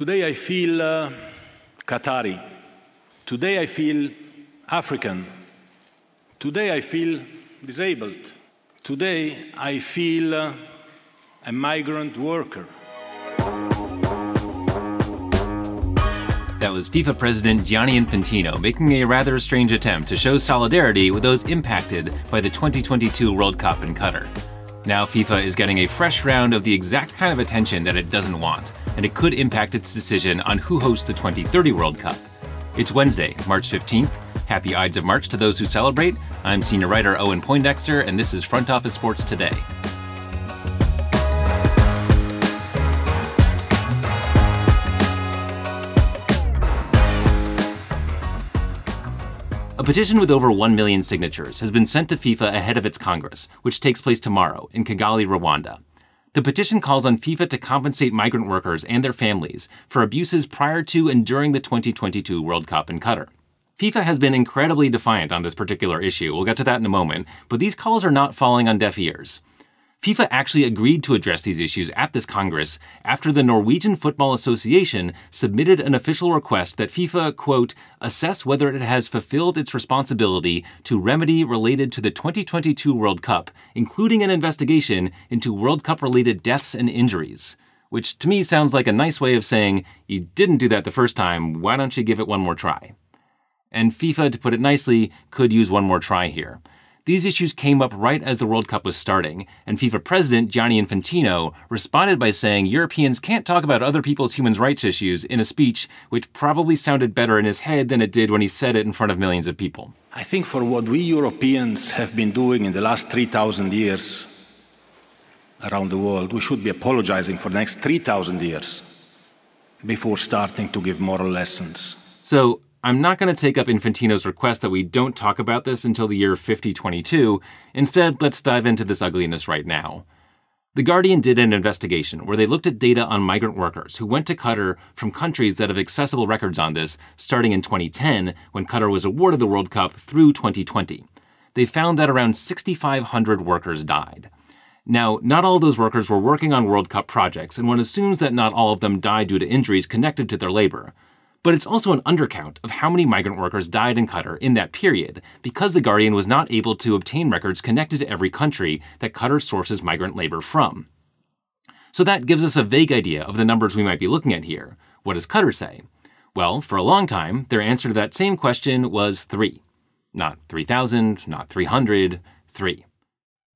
Today I feel uh, Qatari. Today I feel African. Today I feel disabled. Today I feel uh, a migrant worker. That was FIFA President Gianni Infantino making a rather strange attempt to show solidarity with those impacted by the 2022 World Cup in Qatar. Now, FIFA is getting a fresh round of the exact kind of attention that it doesn't want, and it could impact its decision on who hosts the 2030 World Cup. It's Wednesday, March 15th. Happy Ides of March to those who celebrate. I'm senior writer Owen Poindexter, and this is Front Office Sports Today. A petition with over 1 million signatures has been sent to FIFA ahead of its Congress, which takes place tomorrow in Kigali, Rwanda. The petition calls on FIFA to compensate migrant workers and their families for abuses prior to and during the 2022 World Cup in Qatar. FIFA has been incredibly defiant on this particular issue. We'll get to that in a moment, but these calls are not falling on deaf ears. FIFA actually agreed to address these issues at this Congress after the Norwegian Football Association submitted an official request that FIFA, quote, assess whether it has fulfilled its responsibility to remedy related to the 2022 World Cup, including an investigation into World Cup related deaths and injuries. Which to me sounds like a nice way of saying, you didn't do that the first time, why don't you give it one more try? And FIFA, to put it nicely, could use one more try here. These issues came up right as the World Cup was starting, and FIFA President Gianni Infantino responded by saying Europeans can't talk about other people's human rights issues in a speech which probably sounded better in his head than it did when he said it in front of millions of people. I think for what we Europeans have been doing in the last 3,000 years around the world, we should be apologizing for the next 3,000 years before starting to give moral lessons. So, I'm not going to take up Infantino's request that we don't talk about this until the year 5022. Instead, let's dive into this ugliness right now. The Guardian did an investigation where they looked at data on migrant workers who went to Qatar from countries that have accessible records on this starting in 2010 when Qatar was awarded the World Cup through 2020. They found that around 6,500 workers died. Now, not all those workers were working on World Cup projects, and one assumes that not all of them died due to injuries connected to their labor. But it's also an undercount of how many migrant workers died in Qatar in that period, because The Guardian was not able to obtain records connected to every country that Qatar sources migrant labor from. So that gives us a vague idea of the numbers we might be looking at here. What does Qatar say? Well, for a long time, their answer to that same question was three. Not 3,000, not 300, three.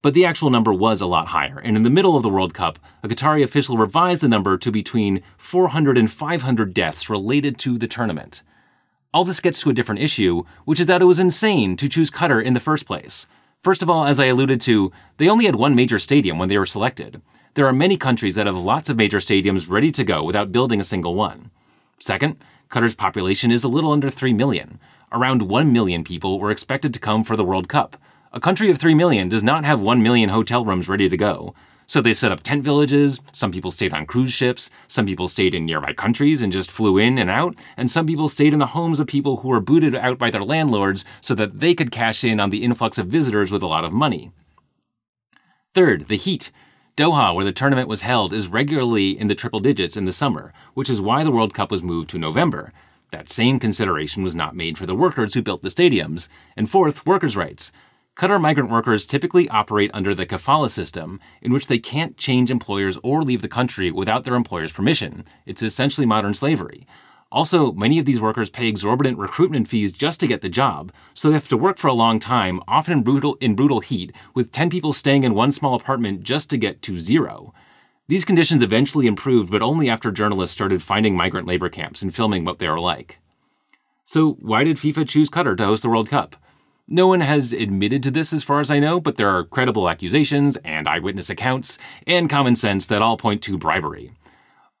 But the actual number was a lot higher, and in the middle of the World Cup, a Qatari official revised the number to between 400 and 500 deaths related to the tournament. All this gets to a different issue, which is that it was insane to choose Qatar in the first place. First of all, as I alluded to, they only had one major stadium when they were selected. There are many countries that have lots of major stadiums ready to go without building a single one. Second, Qatar's population is a little under 3 million. Around 1 million people were expected to come for the World Cup, a country of 3 million does not have 1 million hotel rooms ready to go. So they set up tent villages, some people stayed on cruise ships, some people stayed in nearby countries and just flew in and out, and some people stayed in the homes of people who were booted out by their landlords so that they could cash in on the influx of visitors with a lot of money. Third, the heat. Doha, where the tournament was held, is regularly in the triple digits in the summer, which is why the World Cup was moved to November. That same consideration was not made for the workers who built the stadiums. And fourth, workers' rights. Qatar migrant workers typically operate under the kafala system, in which they can't change employers or leave the country without their employer's permission. It's essentially modern slavery. Also, many of these workers pay exorbitant recruitment fees just to get the job, so they have to work for a long time, often in brutal, in brutal heat, with 10 people staying in one small apartment just to get to zero. These conditions eventually improved, but only after journalists started finding migrant labor camps and filming what they were like. So, why did FIFA choose Qatar to host the World Cup? No one has admitted to this as far as I know, but there are credible accusations and eyewitness accounts and common sense that all point to bribery.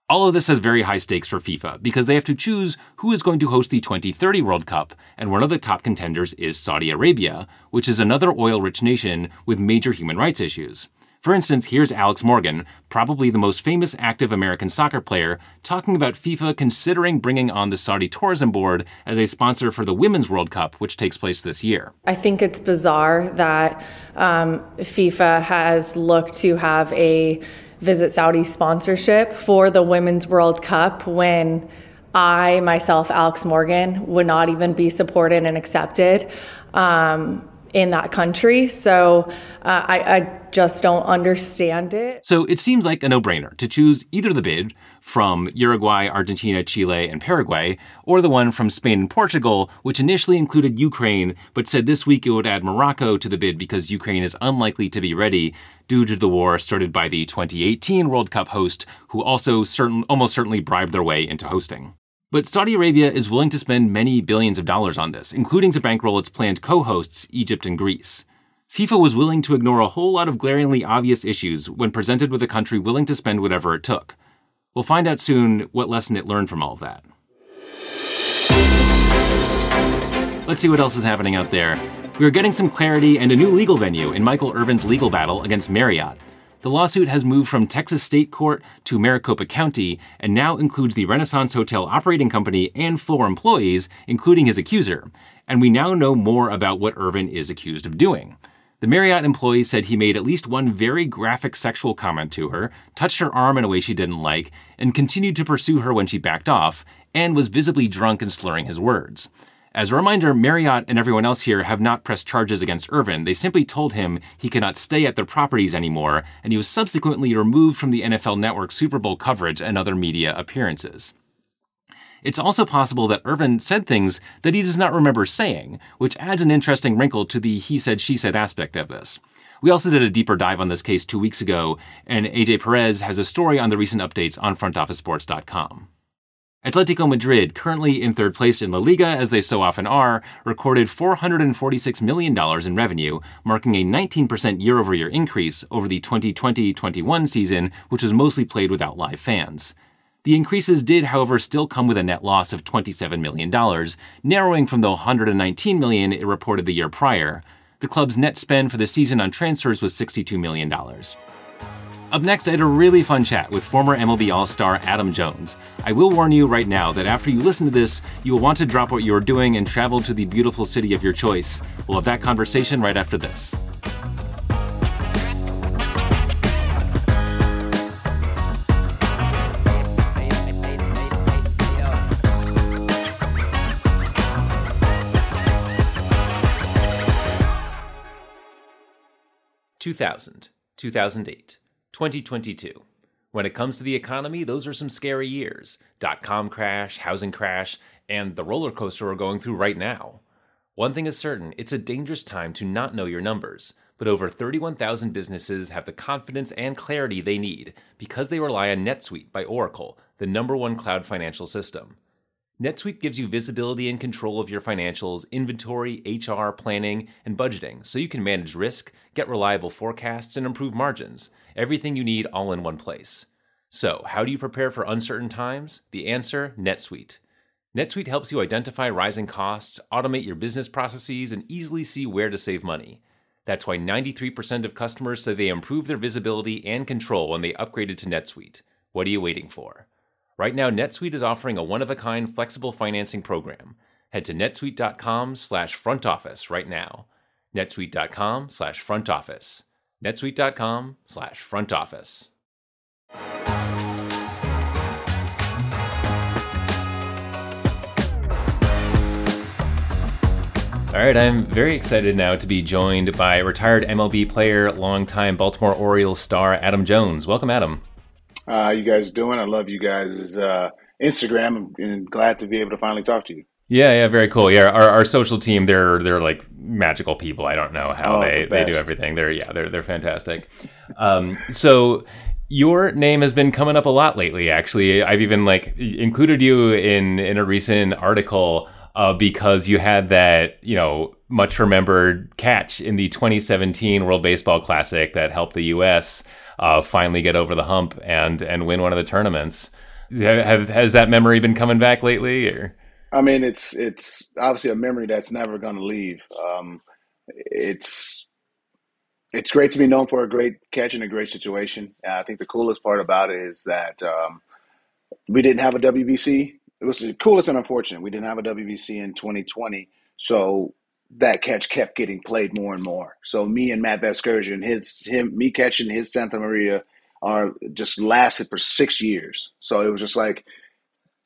All of this has very high stakes for FIFA because they have to choose who is going to host the 2030 World Cup, and one of the top contenders is Saudi Arabia, which is another oil rich nation with major human rights issues. For instance, here's Alex Morgan, probably the most famous active American soccer player, talking about FIFA considering bringing on the Saudi Tourism Board as a sponsor for the Women's World Cup, which takes place this year. I think it's bizarre that um, FIFA has looked to have a Visit Saudi sponsorship for the Women's World Cup when I, myself, Alex Morgan, would not even be supported and accepted um, in that country. So uh, I, I just don't understand it. So it seems like a no brainer to choose either the bid from Uruguay, Argentina, Chile, and Paraguay, or the one from Spain and Portugal, which initially included Ukraine, but said this week it would add Morocco to the bid because Ukraine is unlikely to be ready due to the war started by the 2018 World Cup host, who also certain, almost certainly bribed their way into hosting. But Saudi Arabia is willing to spend many billions of dollars on this, including to bankroll its planned co hosts, Egypt and Greece. FIFA was willing to ignore a whole lot of glaringly obvious issues when presented with a country willing to spend whatever it took. We'll find out soon what lesson it learned from all of that. Let's see what else is happening out there. We are getting some clarity and a new legal venue in Michael Irvin's legal battle against Marriott. The lawsuit has moved from Texas State Court to Maricopa County and now includes the Renaissance Hotel Operating Company and four employees, including his accuser. And we now know more about what Irvin is accused of doing. The Marriott employee said he made at least one very graphic sexual comment to her, touched her arm in a way she didn't like, and continued to pursue her when she backed off, and was visibly drunk and slurring his words. As a reminder, Marriott and everyone else here have not pressed charges against Irvin. They simply told him he cannot stay at their properties anymore, and he was subsequently removed from the NFL Network Super Bowl coverage and other media appearances. It's also possible that Irvin said things that he does not remember saying, which adds an interesting wrinkle to the he said, she said aspect of this. We also did a deeper dive on this case two weeks ago, and AJ Perez has a story on the recent updates on frontofficesports.com. Atletico Madrid, currently in third place in La Liga as they so often are, recorded $446 million in revenue, marking a 19% year over year increase over the 2020 21 season, which was mostly played without live fans. The increases did, however, still come with a net loss of $27 million, narrowing from the 119 million it reported the year prior. The club's net spend for the season on transfers was $62 million. Up next, I had a really fun chat with former MLB All Star Adam Jones. I will warn you right now that after you listen to this, you will want to drop what you are doing and travel to the beautiful city of your choice. We'll have that conversation right after this. Two thousand, two thousand eight. 2022. When it comes to the economy, those are some scary years. Dot com crash, housing crash, and the roller coaster we're going through right now. One thing is certain it's a dangerous time to not know your numbers, but over 31,000 businesses have the confidence and clarity they need because they rely on NetSuite by Oracle, the number one cloud financial system. NetSuite gives you visibility and control of your financials, inventory, HR, planning, and budgeting so you can manage risk, get reliable forecasts, and improve margins. Everything you need all in one place. So, how do you prepare for uncertain times? The answer NetSuite. NetSuite helps you identify rising costs, automate your business processes, and easily see where to save money. That's why 93% of customers say they improve their visibility and control when they upgraded to NetSuite. What are you waiting for? Right now, NetSuite is offering a one-of-a-kind flexible financing program. Head to netsuite.com slash front office right now. netsuite.com slash front office netsuite.com slash front office. All right, I'm very excited now to be joined by retired MLB player, longtime Baltimore Orioles star Adam Jones. Welcome, Adam. Uh, you guys doing? I love you guys' uh, Instagram and glad to be able to finally talk to you. Yeah, yeah, very cool. Yeah, our, our social team, they're they're like magical people. I don't know how oh, they, the they do everything. They're yeah, they're they're fantastic. Um, so your name has been coming up a lot lately. Actually, I've even like included you in in a recent article uh, because you had that you know much remembered catch in the 2017 World Baseball Classic that helped the U.S. Uh, finally get over the hump and and win one of the tournaments. Have, have has that memory been coming back lately? Or? I mean, it's it's obviously a memory that's never going to leave. Um, it's it's great to be known for a great catch in a great situation. And I think the coolest part about it is that um, we didn't have a WBC. It was the coolest and unfortunate. We didn't have a WBC in 2020, so that catch kept getting played more and more. So me and Matt Vasgersian, his him me catching his Santa Maria are just lasted for six years. So it was just like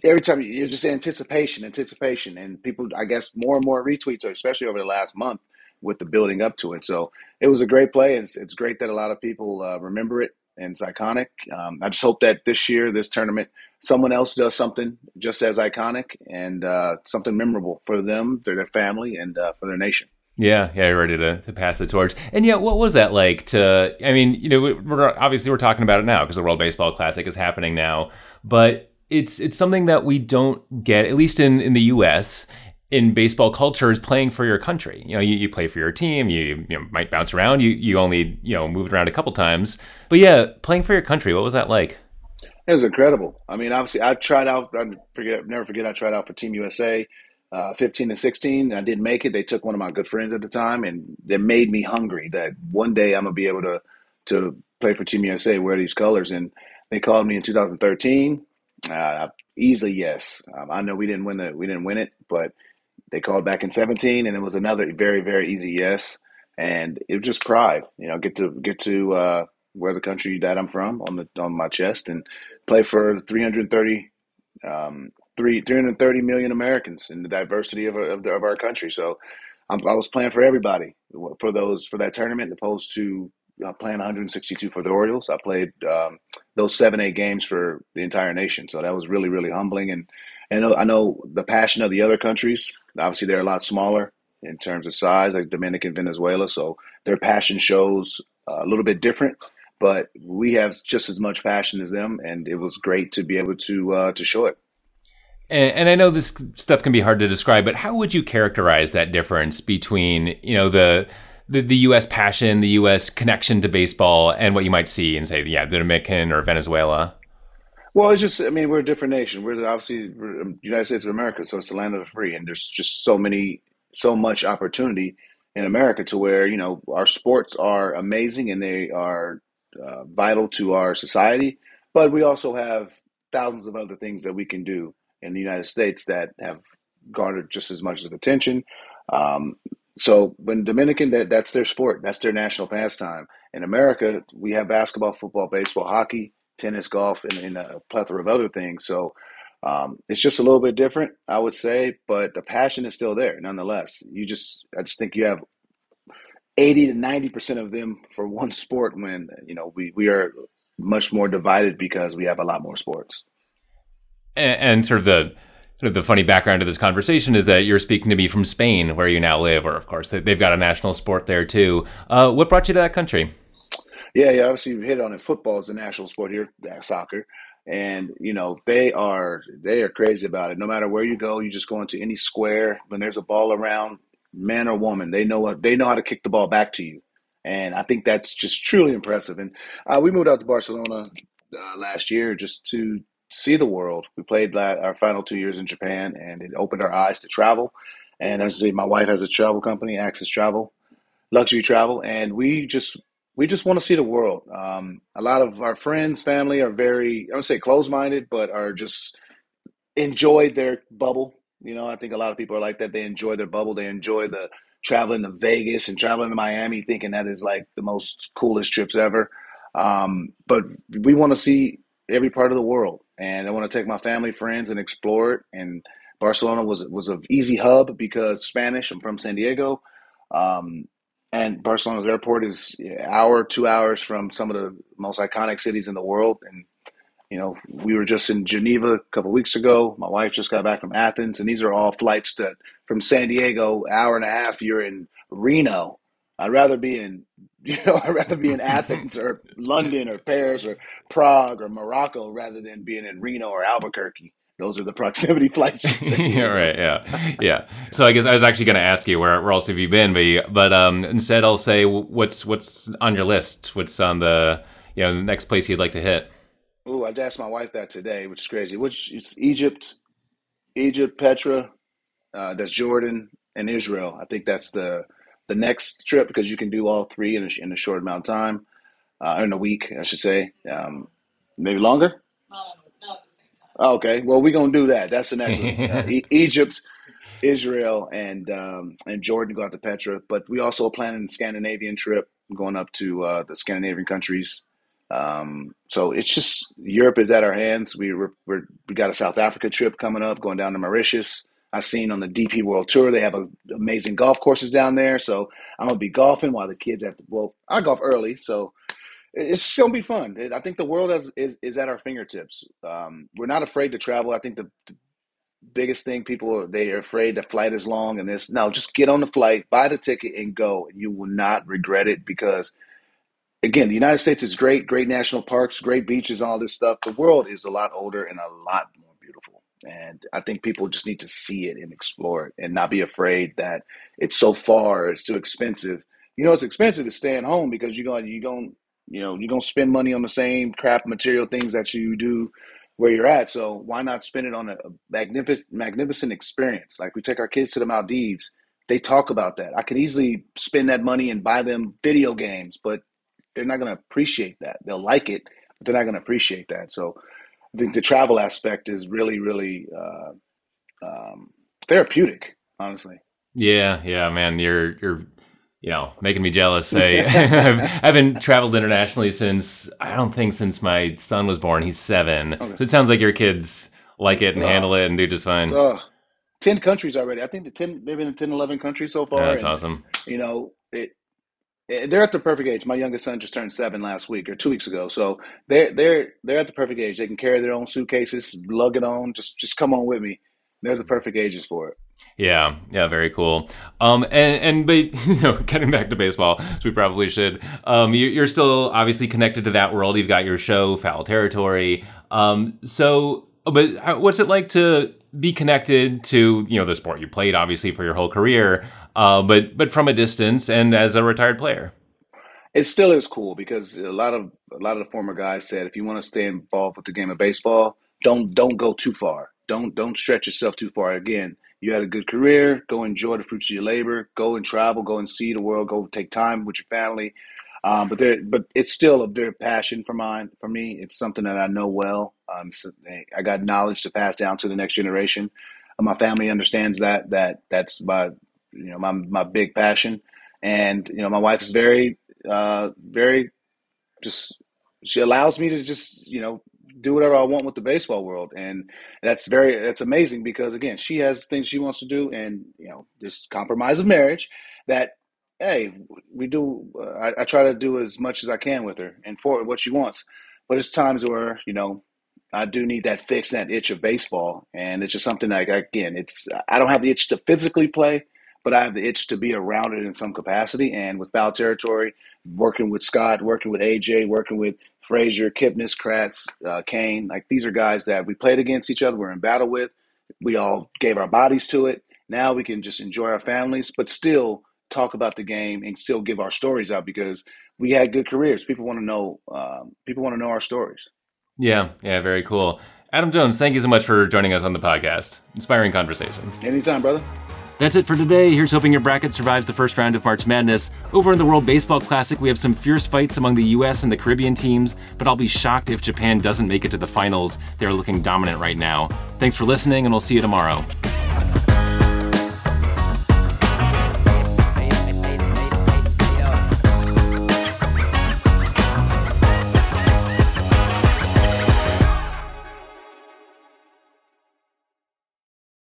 every time was just anticipation, anticipation, and people, I guess, more and more retweets, especially over the last month with the building up to it. So it was a great play. It's, it's great that a lot of people uh, remember it and it's iconic. Um, I just hope that this year, this tournament, someone else does something just as iconic and uh, something memorable for them, for their family, and uh, for their nation. Yeah, yeah, you're ready to, to pass the torch. And yeah, what was that like to? I mean, you know, we're obviously we're talking about it now because the World Baseball Classic is happening now, but it's it's something that we don't get, at least in in the U.S. in baseball culture, is playing for your country. You know, you, you play for your team. You you know, might bounce around. You you only you know moved around a couple times, but yeah, playing for your country. What was that like? It was incredible. I mean, obviously, I tried out. I forget, never forget. I tried out for Team USA uh, 15 and 16. I didn't make it. They took one of my good friends at the time, and they made me hungry that one day I'm gonna be able to to play for Team USA, wear these colors. And they called me in 2013. Uh, easily yes. Um, I know we didn't win the we didn't win it, but they called back in 17, and it was another very very easy yes. And it was just pride, you know, get to get to uh, wear the country that I'm from on the on my chest and play for 330 um, three 330 million Americans in the diversity of, of, the, of our country. So I'm, i was playing for everybody for those for that tournament, opposed to uh, playing 162 for the Orioles. I played um, those seven eight games for the entire nation. So that was really really humbling. And and I know the passion of the other countries. Obviously, they're a lot smaller in terms of size, like Dominican, Venezuela. So their passion shows a little bit different but we have just as much passion as them, and it was great to be able to uh, to show it. And I know this stuff can be hard to describe, but how would you characterize that difference between you know the the, the U.S. passion, the U.S. connection to baseball, and what you might see in, say, yeah, the Dominican or Venezuela? Well, it's just, I mean, we're a different nation. We're obviously we're um, United States of America, so it's the land of the free, and there's just so many, so much opportunity in America to where you know our sports are amazing and they are uh, vital to our society, but we also have thousands of other things that we can do in the United States that have garnered just as much of attention. Um, so when Dominican, that, that's their sport, that's their national pastime. In America, we have basketball, football, baseball, hockey, tennis, golf, and, and a plethora of other things. So um, it's just a little bit different, I would say, but the passion is still there nonetheless. You just, I just think you have 80 to 90 percent of them for one sport when you know we, we are much more divided because we have a lot more sports and, and sort of the the funny background to this conversation is that you're speaking to me from Spain, where you now live, or of course they've got a national sport there too. Uh, what brought you to that country? Yeah, yeah. Obviously, you hit on it. Football is a national sport here, uh, soccer, and you know they are they are crazy about it. No matter where you go, you just go into any square when there's a ball around, man or woman, they know what they know how to kick the ball back to you, and I think that's just truly impressive. And uh, we moved out to Barcelona uh, last year just to see the world. We played that our final two years in Japan, and it opened our eyes to travel. And as I say, my wife has a travel company, Access Travel, luxury travel, and we just we just want to see the world. Um, a lot of our friends, family are very I don't say closed minded, but are just enjoyed their bubble. You know, I think a lot of people are like that. They enjoy their bubble. They enjoy the traveling to Vegas and traveling to Miami, thinking that is like the most coolest trips ever. Um, but we want to see every part of the world and I want to take my family, friends, and explore it. And Barcelona was was an easy hub because Spanish. I'm from San Diego, um, and Barcelona's airport is an hour, two hours from some of the most iconic cities in the world. And you know, we were just in Geneva a couple weeks ago. My wife just got back from Athens, and these are all flights that from San Diego, hour and a half. You're in Reno. I'd rather be in You know, I'd rather be in Athens or London or Paris or Prague or Morocco rather than being in Reno or Albuquerque. Those are the proximity flights. yeah, right. Yeah, yeah. So I guess I was actually going to ask you where, where else have you been, but but um, instead I'll say what's what's on your list. What's on the you know the next place you'd like to hit? Oh, I asked my wife that today, which is crazy. Which is Egypt, Egypt, Petra, uh, that's Jordan and Israel. I think that's the the next trip because you can do all three in a, in a short amount of time, uh, in a week, I should say. Um, maybe longer. Um, okay, well we're gonna do that. That's the next one. Uh, e- Egypt, Israel, and um, and Jordan go out to Petra. But we also planning a Scandinavian trip, going up to uh, the Scandinavian countries, Um, so it's just Europe is at our hands. We we're, we're, we got a South Africa trip coming up, going down to Mauritius. I've seen on the DP World Tour they have a, amazing golf courses down there. So I'm gonna be golfing while the kids at the, well, I golf early, so it's gonna be fun. I think the world is is, is at our fingertips. Um, we're not afraid to travel. I think the, the biggest thing people they are afraid the flight is long and this. No, just get on the flight, buy the ticket, and go. You will not regret it because again, the United States is great, great national parks, great beaches, all this stuff. The world is a lot older and a lot. And I think people just need to see it and explore it and not be afraid that it's so far, it's too expensive. You know, it's expensive to stay at home because you're going, to you're going, to you know, you're going to spend money on the same crap material things that you do where you're at. So why not spend it on a, magnificent, magnificent experience? Like we take our kids to the Maldives. They talk about that. I could easily spend that money and buy them video games, but they're not going to appreciate that. They'll like it, but they're not going to appreciate that. So I think the travel aspect is really, really uh, um, therapeutic, honestly. Yeah, yeah, man, you're you're you know making me jealous. I, I've, I haven't traveled internationally since I don't think since my son was born. He's seven, okay. so it sounds like your kids like it and uh, handle it and do just fine. Uh, 10 countries already. I think the 10, they've been in 10, 11 countries so far. Yeah, that's and, awesome. You know, it, they're at the perfect age. My youngest son just turned seven last week or two weeks ago, so they're they're they're at the perfect age. They can carry their own suitcases, lug it on. Just just come on with me. They're the perfect ages for it. Yeah, yeah, very cool. Um, and and but you know, getting back to baseball, we probably should. Um, you, are still obviously connected to that world. You've got your show, Foul Territory. Um, so, but what's it like to be connected to you know the sport you played obviously for your whole career? uh, but but from a distance and as a retired player. It still is cool because a lot of a lot of the former guys said if you want to stay involved with the game of baseball, don't don't go too far. Don't don't stretch yourself too far. Again, you had a good career. Go enjoy the fruits of your labor. Go and travel. Go and see the world. Go take time with your family. Um, but there, but it's still a very passion for mine. For me, it's something that I know well. Um, so I got knowledge to pass down to the next generation. my family understands that. That that's my you know my my big passion, and you know my wife is very uh, very just she allows me to just you know do whatever I want with the baseball world, and that's very that's amazing because again she has things she wants to do, and you know this compromise of marriage that hey we do uh, I, I try to do as much as I can with her and for what she wants, but it's times where you know I do need that fix, that itch of baseball, and it's just something like again, it's I don't have the itch to physically play, but I have the itch to be around it in some capacity. And with foul territory, working with Scott, working with AJ, working with Frazier, Kipnis, Kratz, uh, Cain, like these are guys that we played against each other, we're in battle with. We all gave our bodies to it. Now we can just enjoy our families, but still talk about the game and still give our stories out because we had good careers. People want to know. Um, people want to know our stories. Yeah, yeah, very cool. Adam Jones, thank you so much for joining us on the podcast. Inspiring conversation. Anytime, brother. That's it for today. Here's hoping your bracket survives the first round of March Madness. Over in the World Baseball Classic, we have some fierce fights among the US and the Caribbean teams, but I'll be shocked if Japan doesn't make it to the finals. They're looking dominant right now. Thanks for listening, and we'll see you tomorrow.